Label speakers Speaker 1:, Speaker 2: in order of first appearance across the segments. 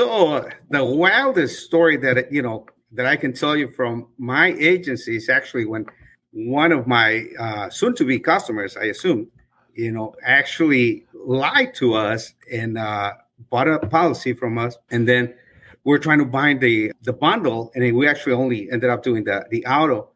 Speaker 1: So the wildest story that you know that I can tell you from my agency is actually when one of my uh, soon-to-be customers, I assume, you know, actually lied to us and uh, bought a policy from us, and then we're trying to bind the the bundle, and we actually only ended up doing the the auto.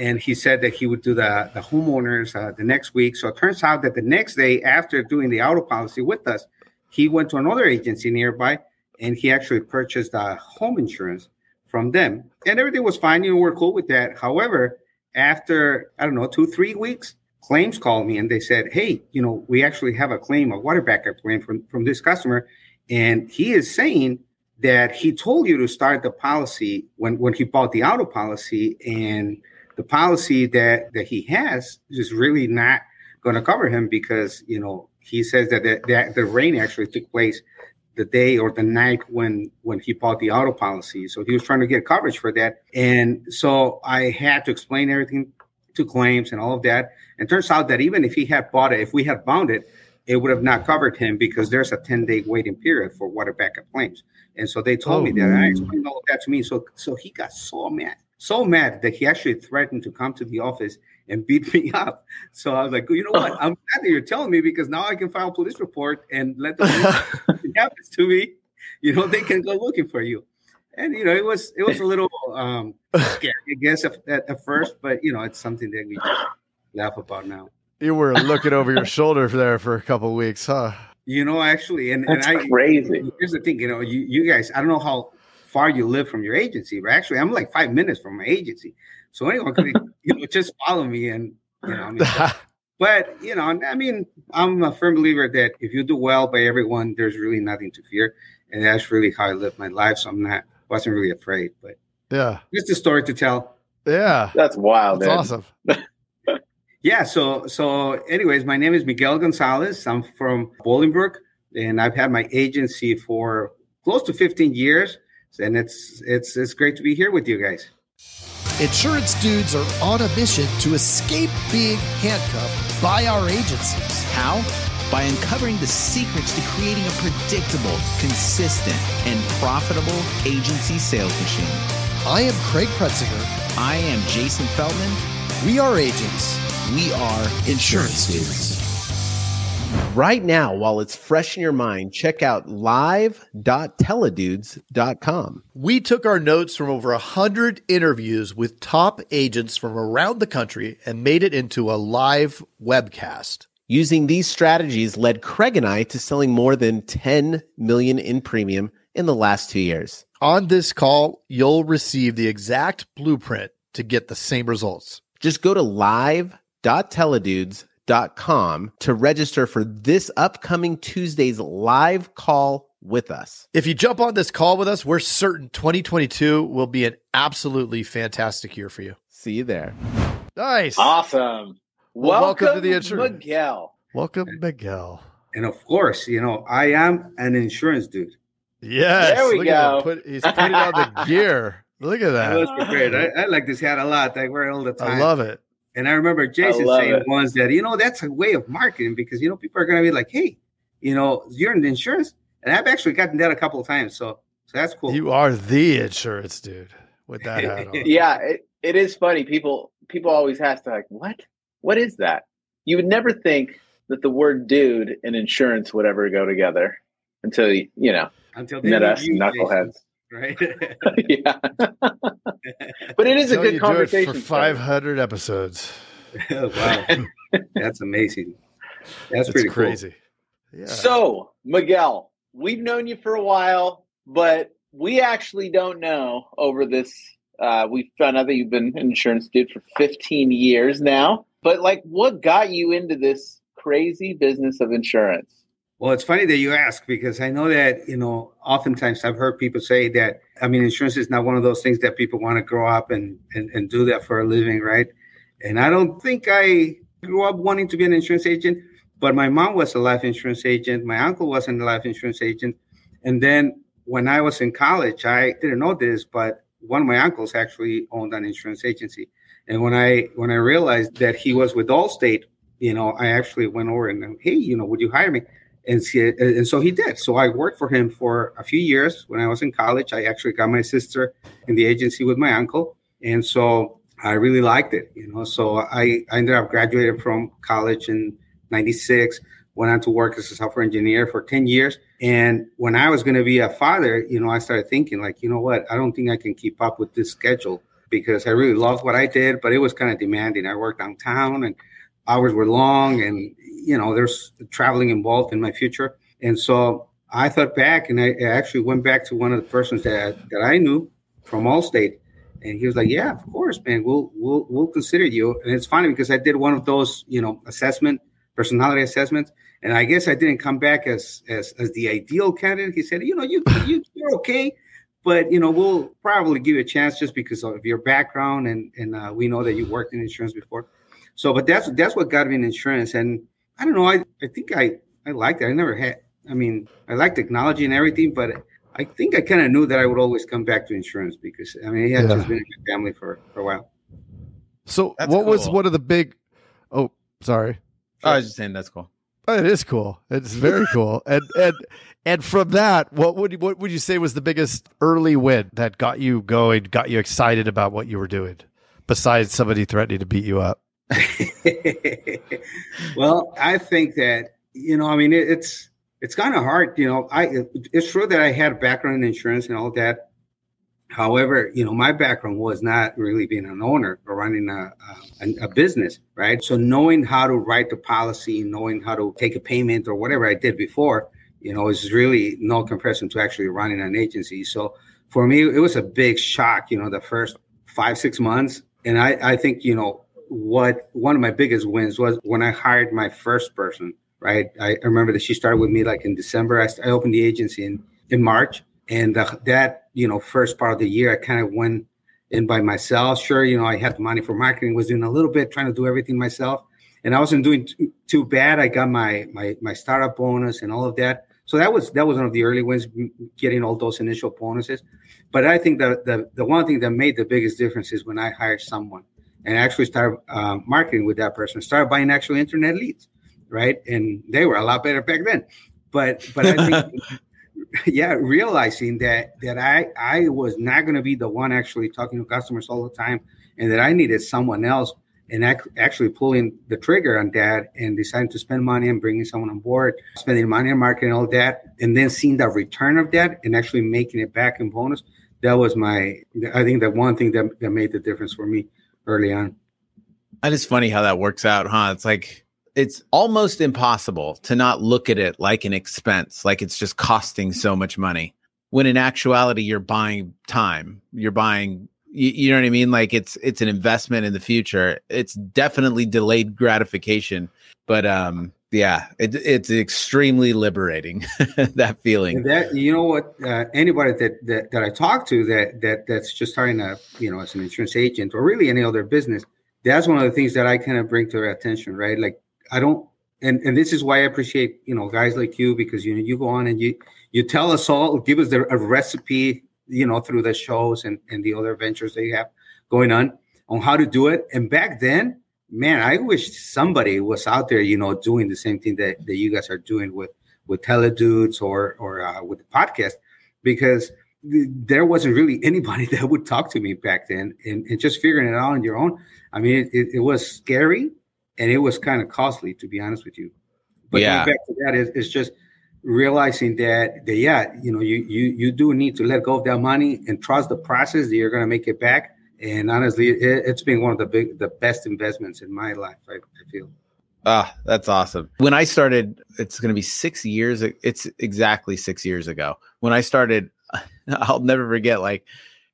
Speaker 1: And he said that he would do the the homeowners uh, the next week. So it turns out that the next day after doing the auto policy with us, he went to another agency nearby, and he actually purchased a home insurance from them, and everything was fine. You know, we're cool with that. However, after I don't know two three weeks, claims called me and they said, "Hey, you know, we actually have a claim, a water backup claim from from this customer, and he is saying." that he told you to start the policy when, when he bought the auto policy and the policy that that he has is really not going to cover him because you know he says that the, that the rain actually took place the day or the night when when he bought the auto policy. So he was trying to get coverage for that. And so i had to explain everything to claims and all of that. And turns out that even if he had bought it if we had bound it it would have not covered him because there's a 10 day waiting period for water backup claims. And so they told oh. me that i explained all of that to me. So so he got so mad so mad that he actually threatened to come to the office and beat me up. So I was like, you know what? I'm glad that you're telling me because now I can file a police report and let them it happens to me. You know, they can go looking for you. And you know, it was it was a little um, scary, I guess, at, at first, but you know, it's something that we just laugh about now.
Speaker 2: You were looking over your shoulder there for a couple weeks, huh?
Speaker 1: You know, actually, and,
Speaker 3: That's
Speaker 1: and I
Speaker 3: crazy.
Speaker 1: Here's the thing, you know, you, you guys, I don't know how far you live from your agency, but actually, I'm like five minutes from my agency. So anyone could you know just follow me and you know. I mean, but you know, I mean, I'm a firm believer that if you do well by everyone, there's really nothing to fear, and that's really how I live my life. So I'm not wasn't really afraid, but
Speaker 2: yeah,
Speaker 1: just a story to tell.
Speaker 2: Yeah,
Speaker 3: that's wild.
Speaker 2: That's awesome.
Speaker 1: yeah. So so, anyways, my name is Miguel Gonzalez. I'm from Bolingbrook, and I've had my agency for close to 15 years, and it's it's it's great to be here with you guys.
Speaker 4: Insurance dudes are on a mission to escape being handcuffed by our agencies.
Speaker 5: How? By uncovering the secrets to creating a predictable, consistent, and profitable agency sales machine.
Speaker 4: I am Craig Pretzinger.
Speaker 5: I am Jason Feldman.
Speaker 4: We are agents.
Speaker 5: We are insurance dudes.
Speaker 6: Right now, while it's fresh in your mind, check out live.teledudes.com.
Speaker 4: We took our notes from over 100 interviews with top agents from around the country and made it into a live webcast.
Speaker 6: Using these strategies led Craig and I to selling more than 10 million in premium in the last 2 years.
Speaker 4: On this call, you'll receive the exact blueprint to get the same results.
Speaker 6: Just go to live.teledudes.com com to register for this upcoming Tuesday's live call with us.
Speaker 4: If you jump on this call with us, we're certain 2022 will be an absolutely fantastic year for you.
Speaker 6: See you there.
Speaker 4: Nice.
Speaker 3: Awesome.
Speaker 4: Well, welcome,
Speaker 3: welcome,
Speaker 4: to the insurance.
Speaker 3: Miguel.
Speaker 4: Welcome, Miguel.
Speaker 1: And of course, you know, I am an insurance dude.
Speaker 4: Yes.
Speaker 3: There we go.
Speaker 4: Put, he's putting on the gear. Look at that.
Speaker 1: That's great. I, I, like this hat a lot. I wear it all the time.
Speaker 4: I love it.
Speaker 1: And I remember Jason saying it. once that, you know, that's a way of marketing because, you know, people are going to be like, hey, you know, you're in the insurance. And I've actually gotten that a couple of times. So, so that's cool.
Speaker 4: You are the insurance dude with that hat on.
Speaker 3: yeah, it, it is funny. People people always ask, like, what? What is that? You would never think that the word dude and insurance would ever go together until, you know,
Speaker 1: until
Speaker 3: met us knuckleheads
Speaker 1: right?
Speaker 3: yeah, but it is a good conversation.
Speaker 2: for five hundred episodes.
Speaker 1: wow, that's amazing. That's, that's pretty
Speaker 2: crazy.
Speaker 1: Cool.
Speaker 3: Yeah. So, Miguel, we've known you for a while, but we actually don't know over this. Uh, we found out that you've been an insurance dude for 15 years now. But like, what got you into this crazy business of insurance?
Speaker 1: Well, it's funny that you ask because I know that, you know, oftentimes I've heard people say that, I mean, insurance is not one of those things that people want to grow up and, and, and do that for a living, right? And I don't think I grew up wanting to be an insurance agent, but my mom was a life insurance agent. My uncle was a life insurance agent. And then when I was in college, I didn't know this, but one of my uncles actually owned an insurance agency. And when I when I realized that he was with Allstate, you know, I actually went over and hey, you know, would you hire me? And, see, and so he did. So I worked for him for a few years. When I was in college, I actually got my sister in the agency with my uncle. And so I really liked it, you know. So I, I ended up graduating from college in 96, went on to work as a software engineer for 10 years. And when I was going to be a father, you know, I started thinking, like, you know what? I don't think I can keep up with this schedule because I really loved what I did, but it was kind of demanding. I worked downtown and hours were long and, you know, there's traveling involved in my future. And so I thought back and I actually went back to one of the persons that, that I knew from Allstate. And he was like, "Yeah, of course, man. We'll we'll we'll consider you." And it's funny because I did one of those, you know, assessment personality assessments, and I guess I didn't come back as as as the ideal candidate. He said, "You know, you, you you're okay, but you know, we'll probably give you a chance just because of your background, and and uh, we know that you worked in insurance before." So, but that's that's what got me in insurance, and I don't know. I I think I I liked it. I never had. I mean, I like technology and everything, but I think I kind of knew that I would always come back to insurance because I mean, it had yeah. just been in my family for, for a while.
Speaker 2: So, that's what cool. was one of the big? Oh, sorry.
Speaker 7: Oh, I was just saying that's cool.
Speaker 2: Oh, it is cool. It's very cool. And and and from that, what would what would you say was the biggest early win that got you going, got you excited about what you were doing, besides somebody threatening to beat you up?
Speaker 1: well, I think that you know, I mean, it, it's it's kind of hard, you know. I it's true that I had a background in insurance and all that. However, you know, my background was not really being an owner or running a, a, a business, right? So knowing how to write the policy, knowing how to take a payment or whatever I did before, you know, is really no comparison to actually running an agency. So for me, it was a big shock, you know, the first five six months, and I I think you know what one of my biggest wins was when I hired my first person right? I, remember that she started with me like in December. I, I opened the agency in, in March. And the, that, you know, first part of the year, I kind of went in by myself. Sure, you know, I had the money for marketing, was doing a little bit, trying to do everything myself. And I wasn't doing too, too bad. I got my, my, my startup bonus and all of that. So that was that was one of the early wins, getting all those initial bonuses. But I think that the, the one thing that made the biggest difference is when I hired someone and actually start uh, marketing with that person, start buying actual internet leads right? And they were a lot better back then. But but I think yeah, realizing that that I I was not going to be the one actually talking to customers all the time, and that I needed someone else, and ac- actually pulling the trigger on that, and deciding to spend money and bringing someone on board, spending money on marketing, all that, and then seeing the return of that, and actually making it back in bonus. That was my, I think, that one thing that, that made the difference for me early on.
Speaker 7: That is funny how that works out, huh? It's like it's almost impossible to not look at it like an expense, like it's just costing so much money. When in actuality, you're buying time, you're buying, you, you, know what I mean? Like it's it's an investment in the future. It's definitely delayed gratification, but um, yeah, it, it's extremely liberating that feeling.
Speaker 1: And that you know what, uh, anybody that, that that I talk to that that that's just starting a you know as an insurance agent or really any other business, that's one of the things that I kind of bring to their attention, right? Like I don't, and and this is why I appreciate you know guys like you because you know you go on and you you tell us all, give us the, a recipe, you know, through the shows and and the other ventures that you have going on on how to do it. And back then, man, I wish somebody was out there, you know, doing the same thing that that you guys are doing with with teledudes or or uh, with the podcast because there wasn't really anybody that would talk to me back then and, and just figuring it out on your own i mean it, it, it was scary and it was kind of costly to be honest with you. But yeah. back to that is it's just realizing that, that yeah, you know, you you you do need to let go of that money and trust the process that you're going to make it back. And honestly, it, has been one of the big, the best investments in my life. I, I feel.
Speaker 7: Ah, that's awesome. When I started, it's going to be six years. It's exactly six years ago. When I started, I'll never forget, like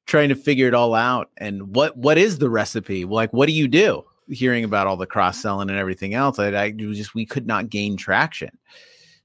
Speaker 7: trying to figure it all out. And what what is the recipe? Like, what do you do? hearing about all the cross selling and everything else, I, I just we could not gain traction.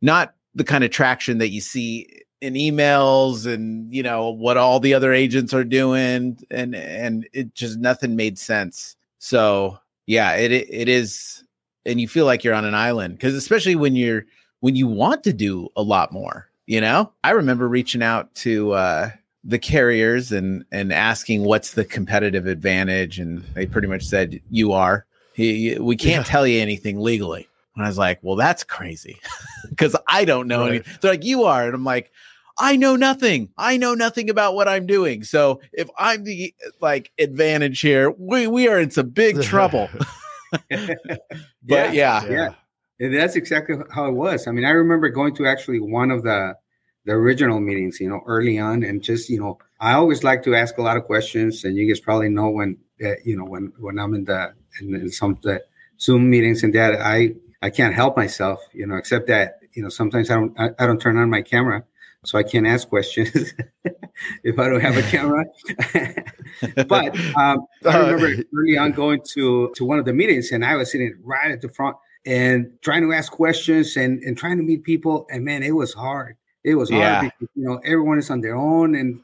Speaker 7: Not the kind of traction that you see in emails and you know what all the other agents are doing and and it just nothing made sense so yeah it it is and you feel like you're on an island because especially when you're when you want to do a lot more you know i remember reaching out to uh the carriers and and asking what's the competitive advantage and they pretty much said you are we can't yeah. tell you anything legally And I was like, well, that's crazy because I don't know
Speaker 2: Right.
Speaker 7: anything. They're like, you are. And I'm like, I know nothing. I know nothing about what I'm doing. So if I'm the like advantage here, we, we are in some big trouble. But yeah.
Speaker 1: Yeah. And that's exactly how it was. I mean, I remember going to actually one of the the original meetings, you know, early on, and just you know, I always like to ask a lot of questions, and you guys probably know when uh, you know when when I'm in the in, in some of the Zoom meetings and that I I can't help myself, you know, except that you know sometimes I don't I, I don't turn on my camera, so I can't ask questions if I don't have a camera. but um, I remember early on going to to one of the meetings, and I was sitting right at the front and trying to ask questions and and trying to meet people. And man, it was hard. It was hard
Speaker 7: Yeah.
Speaker 1: because you know everyone is on their own, and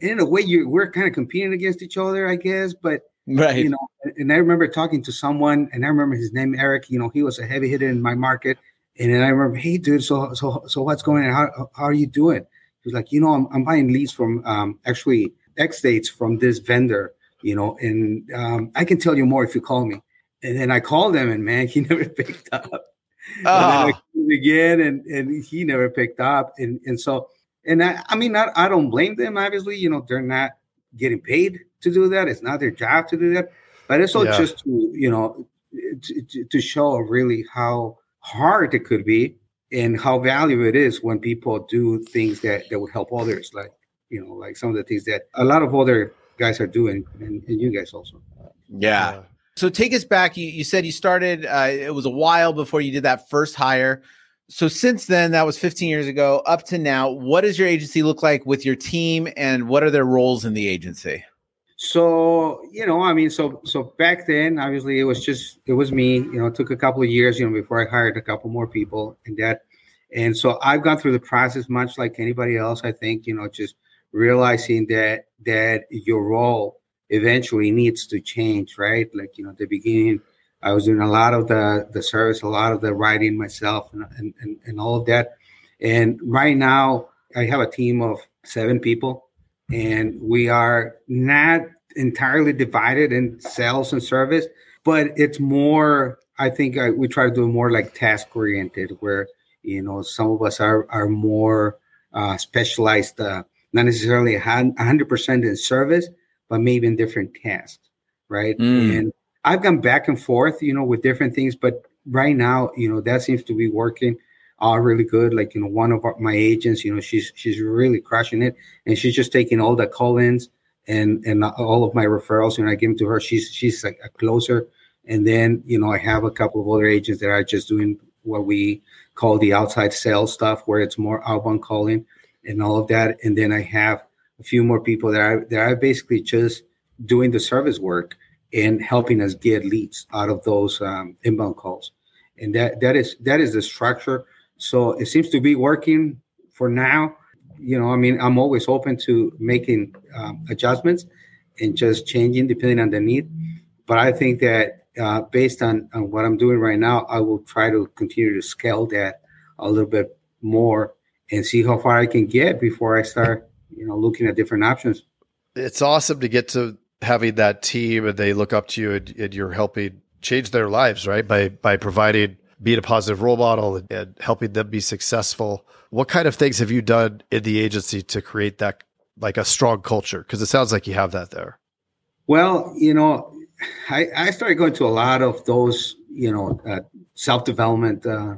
Speaker 1: in a way, you we're kind of competing against each other, I guess. But
Speaker 7: Right.
Speaker 1: you know, and I remember talking to someone, and I remember his name Eric. You know, he was a heavy hitter in my market, and then I remember, hey, dude, so so so what's going on? How how are you doing? He was like, you know, I'm I'm buying leads from um actually X states from this vendor, you know, and um I can tell you more if you call me. And then I called him, and man, he never picked up. And then I
Speaker 7: Oh,
Speaker 1: called again, and and he never picked up, and and so and I I mean, not I don't blame them. Obviously, you know, they're not getting paid to do that. It's not their job to do that. But it's all
Speaker 2: Yeah.
Speaker 1: just to you know to- to show really how hard it could be and how valuable it is when people do things that that would help others, like you know, like some of the things that a lot of other guys are doing, and, and you guys also.
Speaker 7: yeah. So take us back. You, you said you started, uh, it was a while before you did that first hire. So since then, that was 15 years ago, up to now, what does your agency look like with your team and what are their roles in the agency?
Speaker 1: So you know, I mean, so so back then, obviously, it was just it was me. You know, it took a couple of years, you know, before I hired a couple more people, and that, and so I've gone through the process much like anybody else. I think you know, just realizing that that your role eventually needs to change, right? Like you know, the beginning, I was doing a lot of the the service, a lot of the writing myself, and and and, and all of that. And right now, I have a team of seven people and we are not entirely divided in sales and service but it's more i think I, we try to do more like task oriented where you know some of us are are more uh, specialized uh, not necessarily a 100% in service but maybe in different tasks right
Speaker 7: Mm.
Speaker 1: and i've gone back and forth you know with different things but right now you know that seems to be working uh, really good like you know one of our, my agents you know she's she's really crushing it and she's just taking all the call-ins and and all of my referrals and I give them to her. She's she's like a closer, and then you know I have a couple of other agents that are just doing what we call the outside sales stuff, where it's more outbound calling and all of that. And then I have a few more people that are that are basically just doing the service work and helping us get leads out of those um, inbound calls. And that that is that is the structure. So it seems to be working for now you know, I mean, I'm always open to making um, adjustments and just changing depending on the need. But I think that uh, based on, on what I'm doing right now, I will try to continue to scale that a little bit more and see how far I can get before I start, you know, looking at different options.
Speaker 2: It's awesome to get to having that team and they look up to you and, and you're helping change their lives, right? By by providing being a positive role model and, and helping them be successful. What kind of things have you done in the agency to create that like a strong culture? Because it sounds like you have that there.
Speaker 1: Well, you know, I, I started going to a lot of those, you know, uh, self development, uh,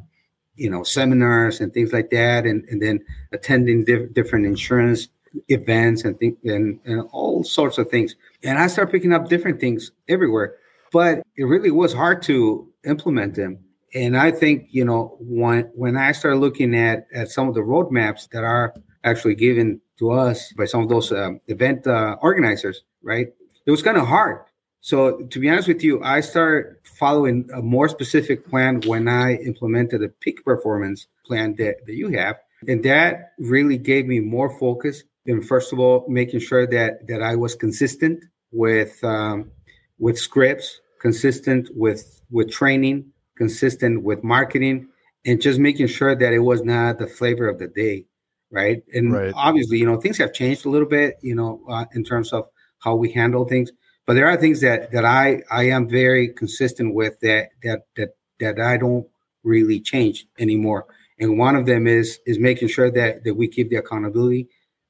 Speaker 1: you know, seminars and things like that, and, and then attending diff- different insurance events and think and, and all sorts of things. And I started picking up different things everywhere, but it really was hard to implement them. And I think, you know, when when I started looking at at some of the roadmaps that are actually given to us by some of those um, event uh, organizers, right? It was kind of hard. So to be honest with you, I started following a more specific plan when I implemented the peak performance plan that, that you have. And that really gave me more focus. And first of all, making sure that that I was consistent with um, with scripts, consistent with with training, consistent with marketing, and just making sure that it was not the flavor of the day, right? And
Speaker 2: Right.
Speaker 1: obviously, you know, things have changed a little bit, you know, uh, in terms of how we handle things. But there are things that that I I am very consistent with that that that that I don't really change anymore. And one of them is is making sure that that we keep the accountability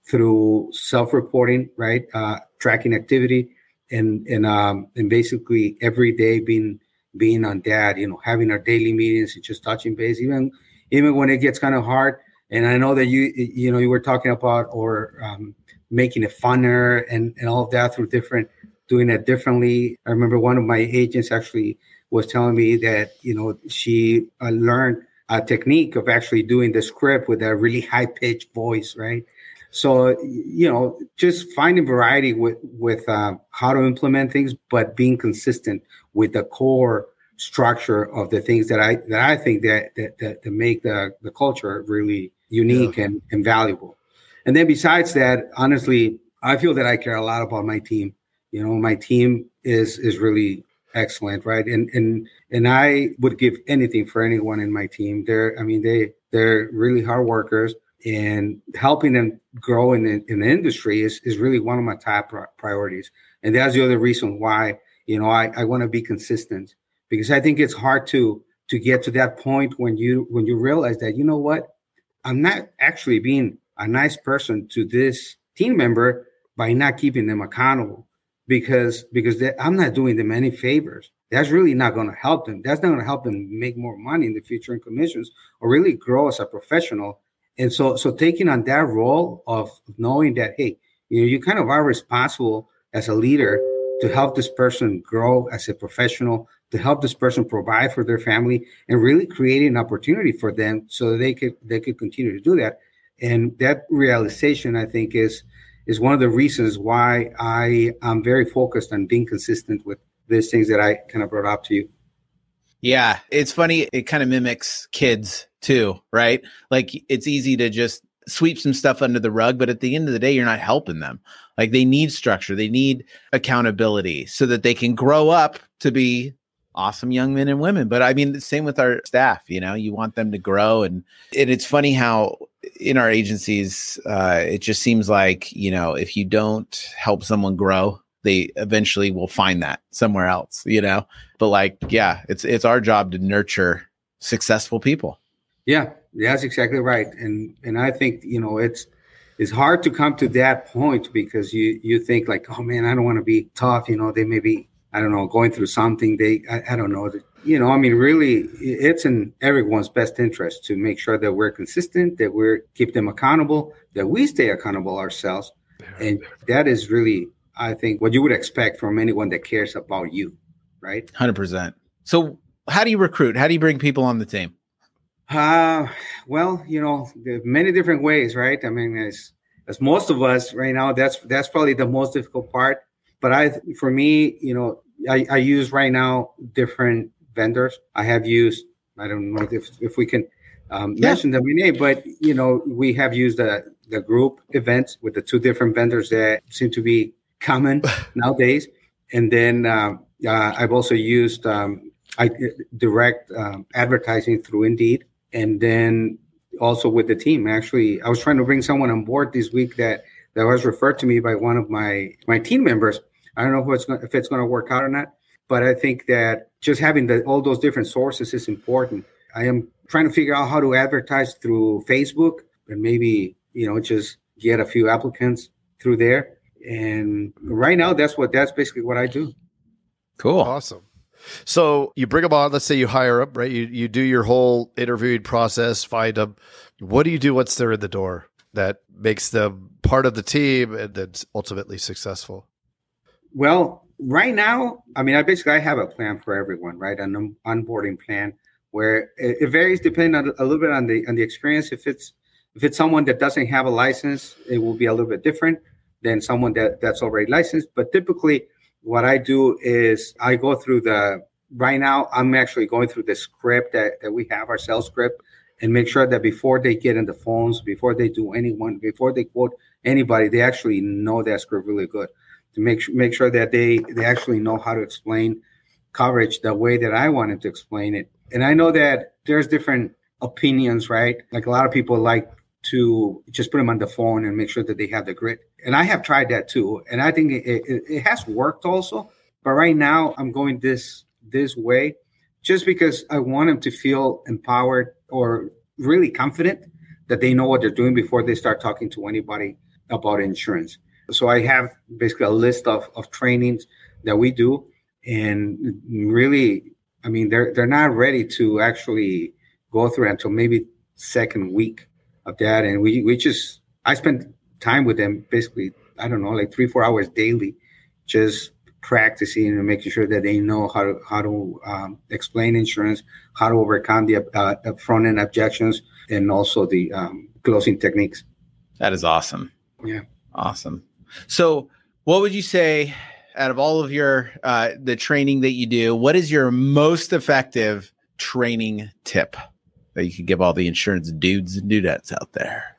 Speaker 1: through self-reporting, right? Uh, tracking activity, and and um, and basically every day being being on that, you know, having our daily meetings and just touching base, even even when it gets kind of hard. And I know that you you know you were talking about or um, making it funner and and all of that through different doing it differently. I remember one of my agents actually was telling me that you know she uh, learned a technique of actually doing the script with a really high pitched voice, right? So you know, just finding variety with with uh, how to implement things, but being consistent with the core structure of the things that I that I think that that that, that make the the culture really unique yeah. and, and valuable. And then besides that, honestly, I feel that I care a lot about my team. You know, my team is is really excellent, right? And and and I would give anything for anyone in my team. They're, I mean, they they're really hard workers, and helping them grow in the, in the industry is is really one of my top priorities. And that's the other reason why you know I I want to be consistent because I think it's hard to to get to that point when you when you realize that you know what I'm not actually being a nice person to this team member by not keeping them accountable because because they, I'm not doing them any favors. That's really not going to help them. That's not going to help them make more money in the future in commissions or really grow as a professional. And so so taking on that role of knowing that hey, you know, you kind of are responsible as a leader to help this person grow as a professional, to help this person provide for their family, and really create an opportunity for them so they could they could continue to do that. And that realization, I think, is is one of the reasons why I am very focused on being consistent with these things that I kind of brought up to you.
Speaker 7: Yeah, it's funny. It kind of mimics kids too, right? Like it's easy to just sweep some stuff under the rug, but at the end of the day, you're not helping them. Like they need structure, they need accountability so that they can grow up to be awesome young men and women. But I mean, the same with our staff, you know, you want them to grow. And, and it's funny how in our agencies, uh, it just seems like, you know, if you don't help someone grow, they eventually will find that somewhere else, you know? But like, yeah, it's, it's our job to nurture successful people.
Speaker 1: Yeah, that's exactly right. And, and I think, you know, it's, it's hard to come to that point because you, you think like, oh man, I don't want to be tough. You know, they may be I don't know, going through something. They, I, I don't know. You know, I mean, really, it's in everyone's best interest to make sure that we're consistent, that we're keep them accountable, that we stay accountable ourselves, and that is really, I think, what you would expect from anyone that cares about you, right?
Speaker 7: Hundred percent. So, how do you recruit? How do you bring people on the team?
Speaker 1: Uh, well, you know, many different ways, right? I mean, as as most of us right now, that's that's probably the most difficult part. But I, for me, you know, I, I use right now different vendors. I have used, I don't know if, if we can um, yeah. mention them in name, but you know, we have used the, the group events with the two different vendors that seem to be common nowadays. And then uh, uh, I've also used um, I, direct um, advertising through Indeed. And then also with the team, actually, I was trying to bring someone on board this week that, that was referred to me by one of my, my team members I don't know if it's going, if it's going to work out or not, but I think that just having the, all those different sources is important. I am trying to figure out how to advertise through Facebook and maybe you know just get a few applicants through there. And right now, that's what that's basically what I do.
Speaker 2: Cool, awesome. So you bring them on. Let's say you hire them, right? You you do your whole interviewing process, find them. What do you do once they're in the door that makes them part of the team and then ultimately successful?
Speaker 1: Well, right now, I mean, I basically I have a plan for everyone, right? An onboarding plan where it, it varies depending on a little bit on the on the experience. If it's if it's someone that doesn't have a license, it will be a little bit different than someone that that's already licensed. But typically, what I do is I go through the right now. I'm actually going through the script that that we have our sales script and make sure that before they get in the phones, before they do anyone, before they quote anybody, they actually know that script really good to make make sure that they they actually know how to explain coverage the way that I wanted to explain it. And I know that there's different opinions, right? Like a lot of people like to just put them on the phone and make sure that they have the grit. And I have tried that too, and I think it, it, it has worked also. But right now, I'm going this this way just because I want them to feel empowered or really confident that they know what they're doing before they start talking to anybody about insurance. So I have basically a list of, of trainings that we do. And really, I mean, they're they're not ready to actually go through until maybe second week of that. And we we just I spend time with them basically, I don't know, like three, four hours daily, just practicing and making sure that they know how to how to um, explain insurance, how to overcome the uh, front end objections, and also the um, closing techniques.
Speaker 7: That is awesome.
Speaker 1: Yeah,
Speaker 7: awesome. So, what would you say out of all of your uh, the training that you do? What is your most effective training tip that you could give all the insurance dudes and dudettes out there?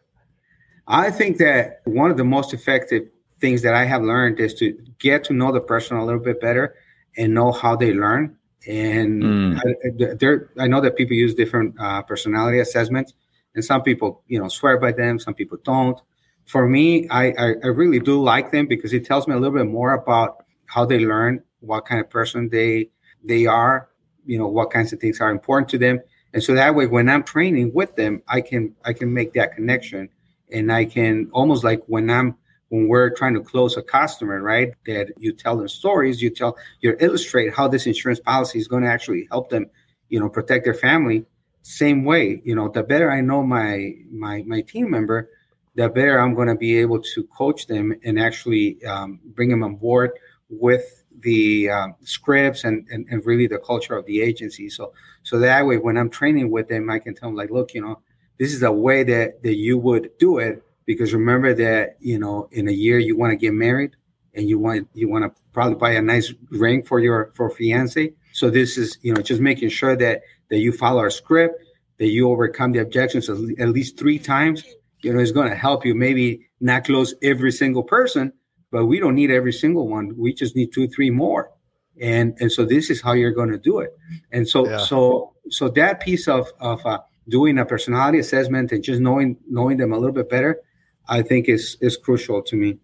Speaker 1: I think that one of the most effective things that I have learned is to get to know the person a little bit better and know how they learn. And mm. I, there, I know that people use different uh, personality assessments, and some people, you know, swear by them. Some people don't for me, I, I, I really do like them because it tells me a little bit more about how they learn, what kind of person they they are, you know, what kinds of things are important to them. And so that way, when I'm training with them, I can I can make that connection, and I can almost like when I'm when we're trying to close a customer, right? That you tell them stories, you tell you illustrate how this insurance policy is going to actually help them, you know, protect their family. Same way, you know, the better I know my my my team member, the better I'm going to be able to coach them and actually um, bring them on board with the um, scripts and, and, and really the culture of the agency. So so that way, when I'm training with them, I can tell them like, look, you know, this is a way that that you would do it because remember that you know in a year you want to get married and you want you want to probably buy a nice ring for your for fiance. So this is you know just making sure that that you follow our script, that you overcome the objections at least three times you know, it's going to help you maybe not close every single person, but we don't need every single one. We just need two, three more. And and so this is how you're going to do it. And so yeah. so so that piece of of uh, doing a personality assessment and just knowing knowing them a little bit better, I think is is crucial to me.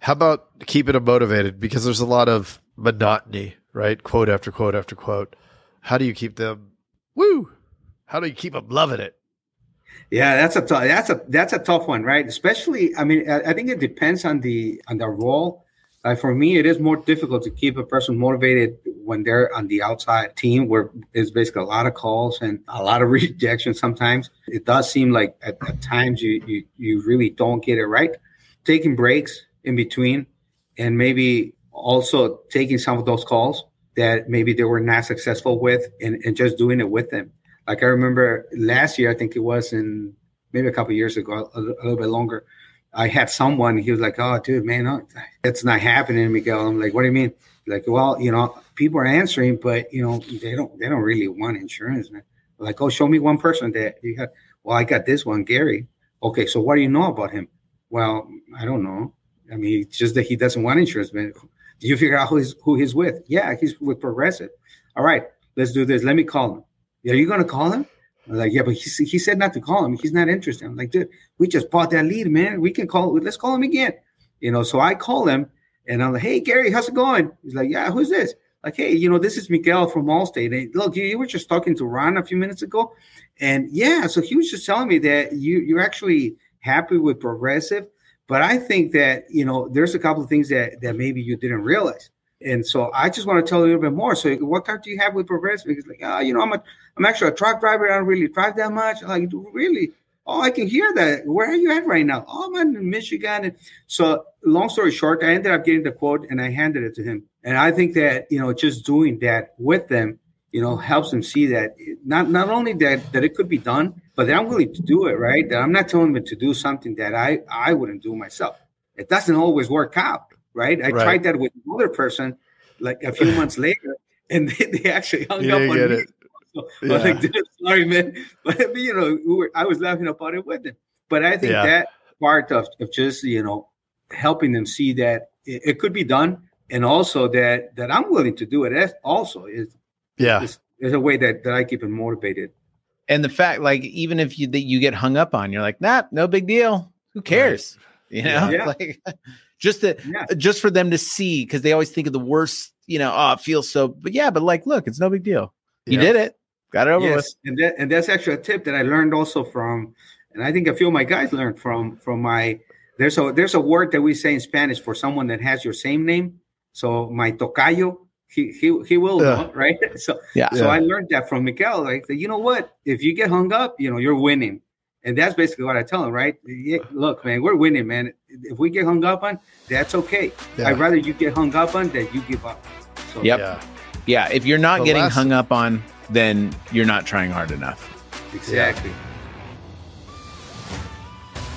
Speaker 2: How about keeping them motivated? Because there's a lot of monotony, right? Quote after quote after quote. How do you keep them? Woo! How do you keep them loving it?
Speaker 1: Yeah, that's a tough, that's a that's a tough one, right? Especially, I mean, I, I think it depends on the on the role. For me, it is more difficult to keep a person motivated when they're on the outside team, where it's basically a lot of calls and a lot of rejection. Sometimes it does seem like at, at times you, you you really don't get it right. Taking breaks in between, and maybe also taking some of those calls that maybe they were not successful with, and, and just doing it with them like I remember last year, I think it was in maybe a couple years ago, a, a, little bit longer. I had someone. He was like, "Oh, dude, man, oh, no, it's not happening, Miguel." I'm like, "What do you mean?" Like, well, you know, people are answering, but you know, they don't they don't really want insurance, man. Like, oh, show me one person that you got. Well, I got this one, Gary. Okay, so what do you know about him? Well, I don't know. I mean, it's just that he doesn't want insurance, man. Do you figure out who he's who he's with? Yeah, he's with Progressive. All right, let's do this. Let me call him. Are you going to call him? I'm like, yeah, but he, he said not to call him. He's not interested. I'm like, dude, we just bought that lead, man. We can call. Let's call him again. You know, so I call him and I'm like, hey, Gary, how's it going? He's like, yeah, who's this? Like, hey, you know, this is Miguel from Allstate. And look, you, you were just talking to Ron a few minutes ago. And yeah, so he was just telling me that you, you're actually happy with Progressive. But I think that, you know, there's a couple of things that, that maybe you didn't realize. And so I just want to tell you a little bit more. So what car do you have with Progressive? He's like, oh, you know, I'm a, I'm actually a truck driver. I don't really drive that much. I'm like, really? Oh, I can hear that. Where are you at right now? Oh, I'm in Michigan. And so long story short, I ended up getting the quote and I handed it to him. And I think that, you know, just doing that with them, you know, helps them see that not, not only that, that it could be done, but that I'm willing to do it, right? That I'm not telling them to do something that I, I wouldn't do myself. It doesn't always work out right? I right. tried that with another person like a few months later, and they, they actually hung
Speaker 2: you
Speaker 1: up
Speaker 2: on
Speaker 1: me.
Speaker 2: It.
Speaker 1: So yeah. I was like, sorry, man. But you know, we were, I was laughing about it with them. But I think yeah. that part of, of just you know helping them see that it, it, could be done, and also that that I'm willing to do it. That also is
Speaker 2: yeah,
Speaker 1: is, is a way that that I keep them motivated.
Speaker 7: And the fact, like, even if you that you get hung up on, you're like, nah, no big deal. Who cares? Right. You know, yeah. like just to yeah. just for them to see because they always think of the worst you know oh it feels so but yeah but like look it's no big deal
Speaker 8: You
Speaker 9: Yeah.
Speaker 8: did it. Got it over with.
Speaker 1: and that, and that's actually a tip that I learned also from, and I think a few of my guys learned from from my. There's a there's a word that we say in Spanish for someone that has your same name. So my tocayo, he he he will know, right? So
Speaker 8: Yeah.
Speaker 1: so
Speaker 9: Yeah.
Speaker 1: I learned that from Miguel. Like you know what, if you get hung up, you know you're winning, and that's basically what I tell them, Right? Yeah, look, man, we're winning, man. If we get hung up on, that's okay.
Speaker 9: Yeah.
Speaker 1: I'd rather you get hung up on than you give up. So
Speaker 8: Yep.
Speaker 9: Yeah.
Speaker 8: Yeah. If you're not
Speaker 9: The
Speaker 8: getting
Speaker 9: last-
Speaker 8: hung up on, then you're not trying hard enough.
Speaker 1: exactly.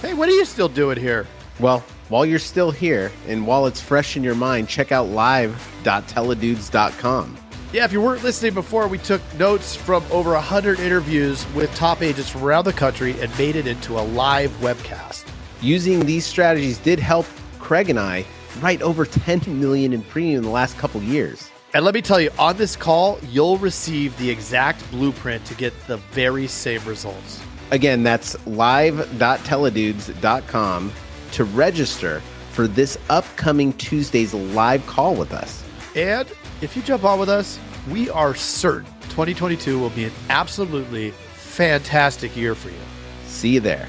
Speaker 4: Hey, what are you still doing here?
Speaker 7: Well, while you're still here and while it's fresh in your mind, check out live.teledudes.com.
Speaker 4: Yeah, if you weren't listening before, we took notes from over 100 interviews with top agents from around the country and made it into a live webcast.
Speaker 7: Using these strategies did help Craig and I write over 10 million in premium in the last couple years.
Speaker 4: And let me tell you, on this call, you'll receive the exact blueprint to get the very same results.
Speaker 7: Again, that's live.teledudes.com to register for this upcoming Tuesday's live call with us.
Speaker 4: And if you jump on with us, we are certain 2022 will be an absolutely fantastic year for you.
Speaker 7: See you there.